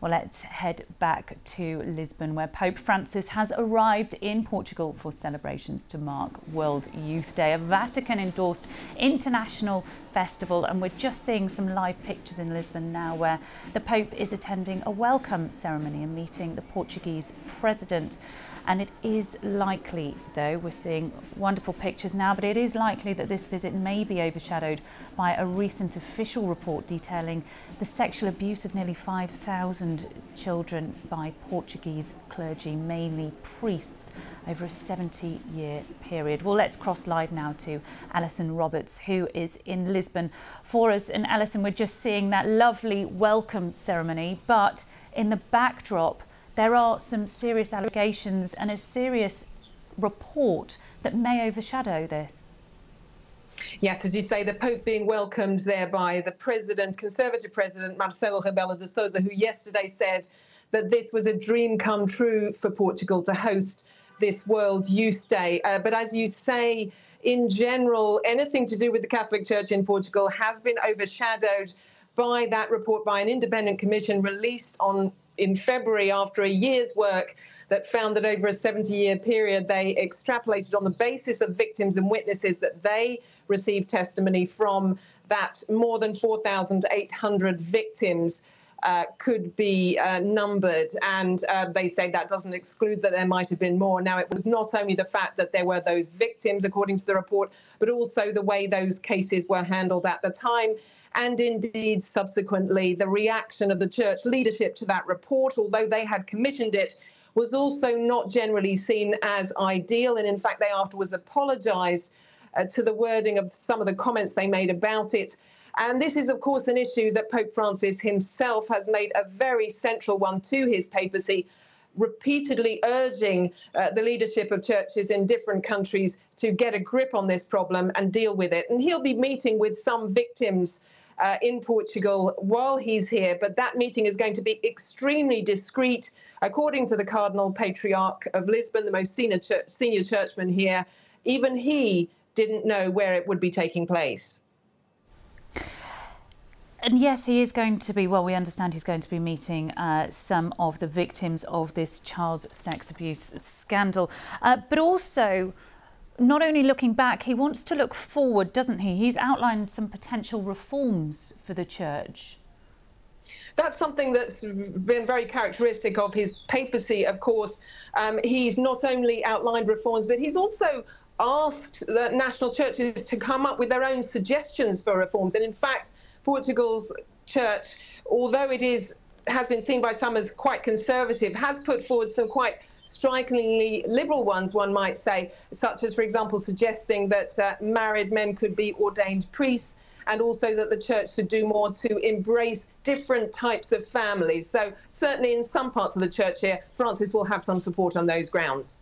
Well, let's head back to Lisbon, where Pope Francis has arrived in Portugal for celebrations to mark World Youth Day, a Vatican endorsed international festival. And we're just seeing some live pictures in Lisbon now, where the Pope is attending a welcome ceremony and meeting the Portuguese president. And it is likely, though, we're seeing wonderful pictures now, but it is likely that this visit may be overshadowed by a recent official report detailing the sexual abuse of nearly 5,000 children by Portuguese clergy, mainly priests, over a 70 year period. Well, let's cross live now to Alison Roberts, who is in Lisbon for us. And Alison, we're just seeing that lovely welcome ceremony, but in the backdrop, there are some serious allegations and a serious report that may overshadow this. Yes, as you say, the Pope being welcomed there by the President, Conservative President Marcelo Rebelo de Sousa, who yesterday said that this was a dream come true for Portugal to host this World Youth Day. Uh, but as you say, in general, anything to do with the Catholic Church in Portugal has been overshadowed by that report by an independent commission released on in February after a year's work that found that over a 70 year period, they extrapolated on the basis of victims and witnesses that they received testimony from that more than 4,800 victims. Uh, could be uh, numbered, and uh, they say that doesn't exclude that there might have been more. Now, it was not only the fact that there were those victims, according to the report, but also the way those cases were handled at the time and indeed subsequently the reaction of the church leadership to that report, although they had commissioned it, was also not generally seen as ideal. And in fact, they afterwards apologized uh, to the wording of some of the comments they made about it. And this is, of course, an issue that Pope Francis himself has made a very central one to his papacy, repeatedly urging uh, the leadership of churches in different countries to get a grip on this problem and deal with it. And he'll be meeting with some victims uh, in Portugal while he's here, but that meeting is going to be extremely discreet. According to the Cardinal Patriarch of Lisbon, the most senior, senior churchman here, even he didn't know where it would be taking place. And yes, he is going to be, well, we understand he's going to be meeting uh, some of the victims of this child sex abuse scandal, uh, but also not only looking back, he wants to look forward, doesn't he? He's outlined some potential reforms for the church. That's something that's been very characteristic of his papacy, of course. Um, he's not only outlined reforms, but he's also asked the national churches to come up with their own suggestions for reforms. And in fact, Portugal's church, although it is has been seen by some as quite conservative, has put forward some quite strikingly liberal ones, one might say, such as, for example, suggesting that uh, married men could be ordained priests and also that the church should do more to embrace different types of families. So, certainly in some parts of the church here, Francis will have some support on those grounds.